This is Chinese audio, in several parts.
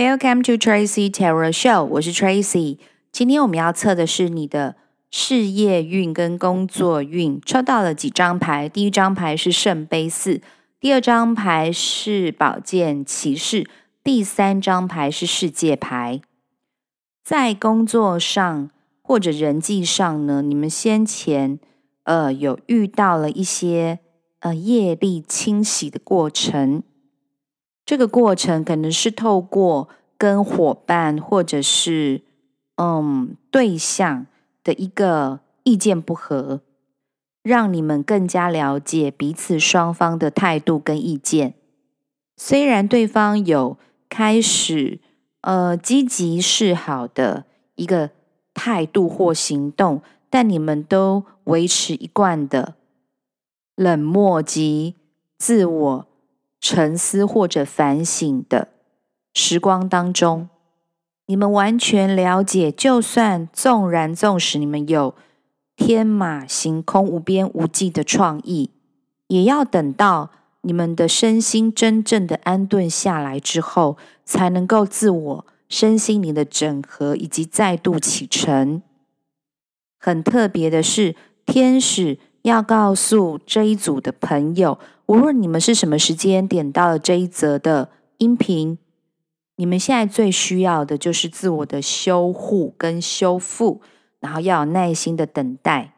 Welcome to Tracy Tarot Show。我是 Tracy。今天我们要测的是你的事业运跟工作运。抽到了几张牌？第一张牌是圣杯四，第二张牌是宝剑骑士，第三张牌是世界牌。在工作上或者人际上呢，你们先前呃有遇到了一些呃业力清洗的过程。这个过程可能是透过跟伙伴或者是嗯对象的一个意见不合，让你们更加了解彼此双方的态度跟意见。虽然对方有开始呃积极示好的一个态度或行动，但你们都维持一贯的冷漠及自我。沉思或者反省的时光当中，你们完全了解，就算纵然纵使你们有天马行空、无边无际的创意，也要等到你们的身心真正的安顿下来之后，才能够自我身心灵的整合以及再度启程。很特别的是，天使要告诉这一组的朋友。无论你们是什么时间点到了这一则的音频，你们现在最需要的就是自我的修护跟修复，然后要有耐心的等待。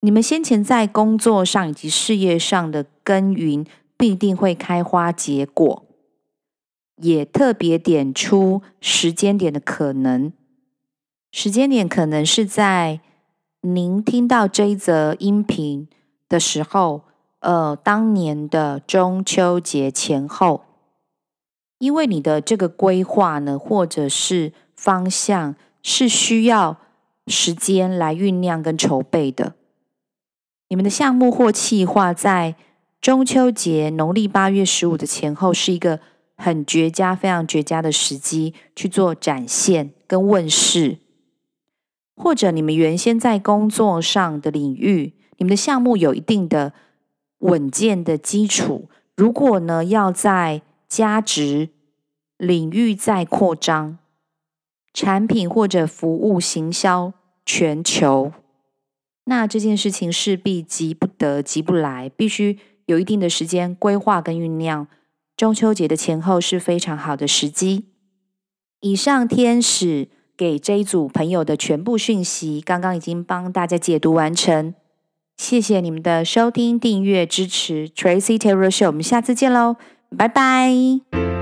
你们先前在工作上以及事业上的耕耘必定会开花结果，也特别点出时间点的可能。时间点可能是在您听到这一则音频的时候。呃，当年的中秋节前后，因为你的这个规划呢，或者是方向，是需要时间来酝酿跟筹备的。你们的项目或计划在中秋节农历八月十五的前后，是一个很绝佳、非常绝佳的时机去做展现跟问世。或者你们原先在工作上的领域，你们的项目有一定的。稳健的基础，如果呢要在加值领域再扩张，产品或者服务行销全球，那这件事情势必急不得、急不来，必须有一定的时间规划跟酝酿。中秋节的前后是非常好的时机。以上天使给这一组朋友的全部讯息，刚刚已经帮大家解读完成。谢谢你们的收听、订阅、支持，Tracy Tarot Show，我们下次见喽，拜拜。